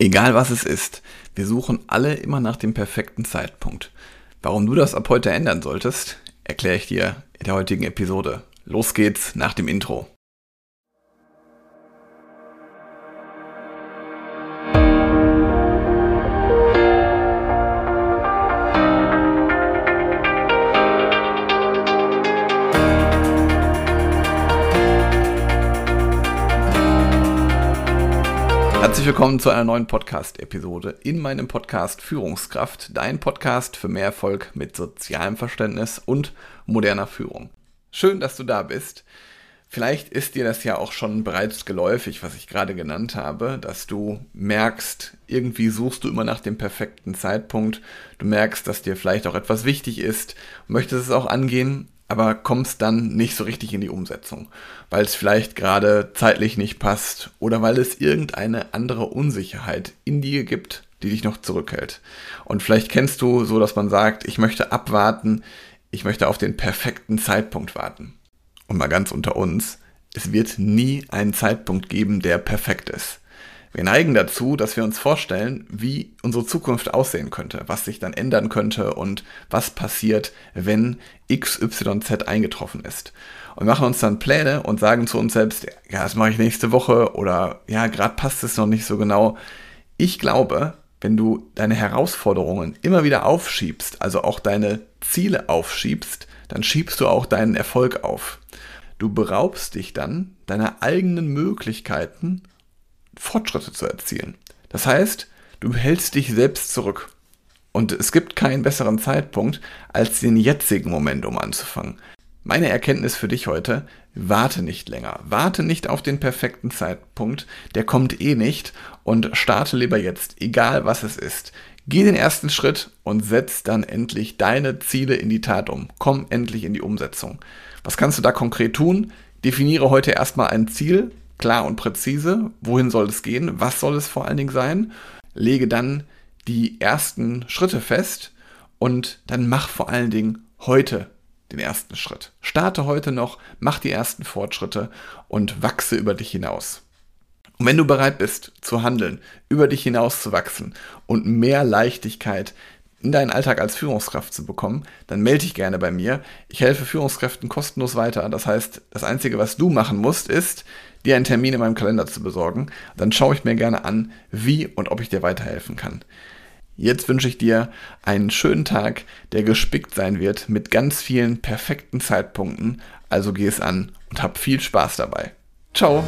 Egal was es ist, wir suchen alle immer nach dem perfekten Zeitpunkt. Warum du das ab heute ändern solltest, erkläre ich dir in der heutigen Episode. Los geht's nach dem Intro. Herzlich willkommen zu einer neuen Podcast-Episode in meinem Podcast Führungskraft, dein Podcast für mehr Erfolg mit sozialem Verständnis und moderner Führung. Schön, dass du da bist. Vielleicht ist dir das ja auch schon bereits geläufig, was ich gerade genannt habe, dass du merkst, irgendwie suchst du immer nach dem perfekten Zeitpunkt. Du merkst, dass dir vielleicht auch etwas wichtig ist, möchtest es auch angehen, aber kommst dann nicht so richtig in die Umsetzung, weil es vielleicht gerade zeitlich nicht passt oder weil es irgendeine andere Unsicherheit in dir gibt, die dich noch zurückhält. Und vielleicht kennst du so, dass man sagt, ich möchte abwarten, ich möchte auf den perfekten Zeitpunkt warten. Und mal ganz unter uns, es wird nie einen Zeitpunkt geben, der perfekt ist. Wir neigen dazu, dass wir uns vorstellen, wie unsere Zukunft aussehen könnte, was sich dann ändern könnte und was passiert, wenn XYZ eingetroffen ist. Und machen uns dann Pläne und sagen zu uns selbst, ja, das mache ich nächste Woche oder ja, gerade passt es noch nicht so genau. Ich glaube, wenn du deine Herausforderungen immer wieder aufschiebst, also auch deine Ziele aufschiebst, dann schiebst du auch deinen Erfolg auf. Du beraubst dich dann deiner eigenen Möglichkeiten Fortschritte zu erzielen. Das heißt, du hältst dich selbst zurück. Und es gibt keinen besseren Zeitpunkt als den jetzigen Moment, um anzufangen. Meine Erkenntnis für dich heute, warte nicht länger. Warte nicht auf den perfekten Zeitpunkt, der kommt eh nicht und starte lieber jetzt, egal was es ist. Geh den ersten Schritt und setz dann endlich deine Ziele in die Tat um. Komm endlich in die Umsetzung. Was kannst du da konkret tun? Definiere heute erstmal ein Ziel, klar und präzise, wohin soll es gehen, was soll es vor allen Dingen sein, lege dann die ersten Schritte fest und dann mach vor allen Dingen heute den ersten Schritt. Starte heute noch, mach die ersten Fortschritte und wachse über dich hinaus. Und wenn du bereit bist zu handeln, über dich hinaus zu wachsen und mehr Leichtigkeit in deinen Alltag als Führungskraft zu bekommen, dann melde dich gerne bei mir. Ich helfe Führungskräften kostenlos weiter. Das heißt, das Einzige, was du machen musst, ist, dir einen Termin in meinem Kalender zu besorgen. Dann schaue ich mir gerne an, wie und ob ich dir weiterhelfen kann. Jetzt wünsche ich dir einen schönen Tag, der gespickt sein wird mit ganz vielen perfekten Zeitpunkten. Also geh es an und hab viel Spaß dabei. Ciao!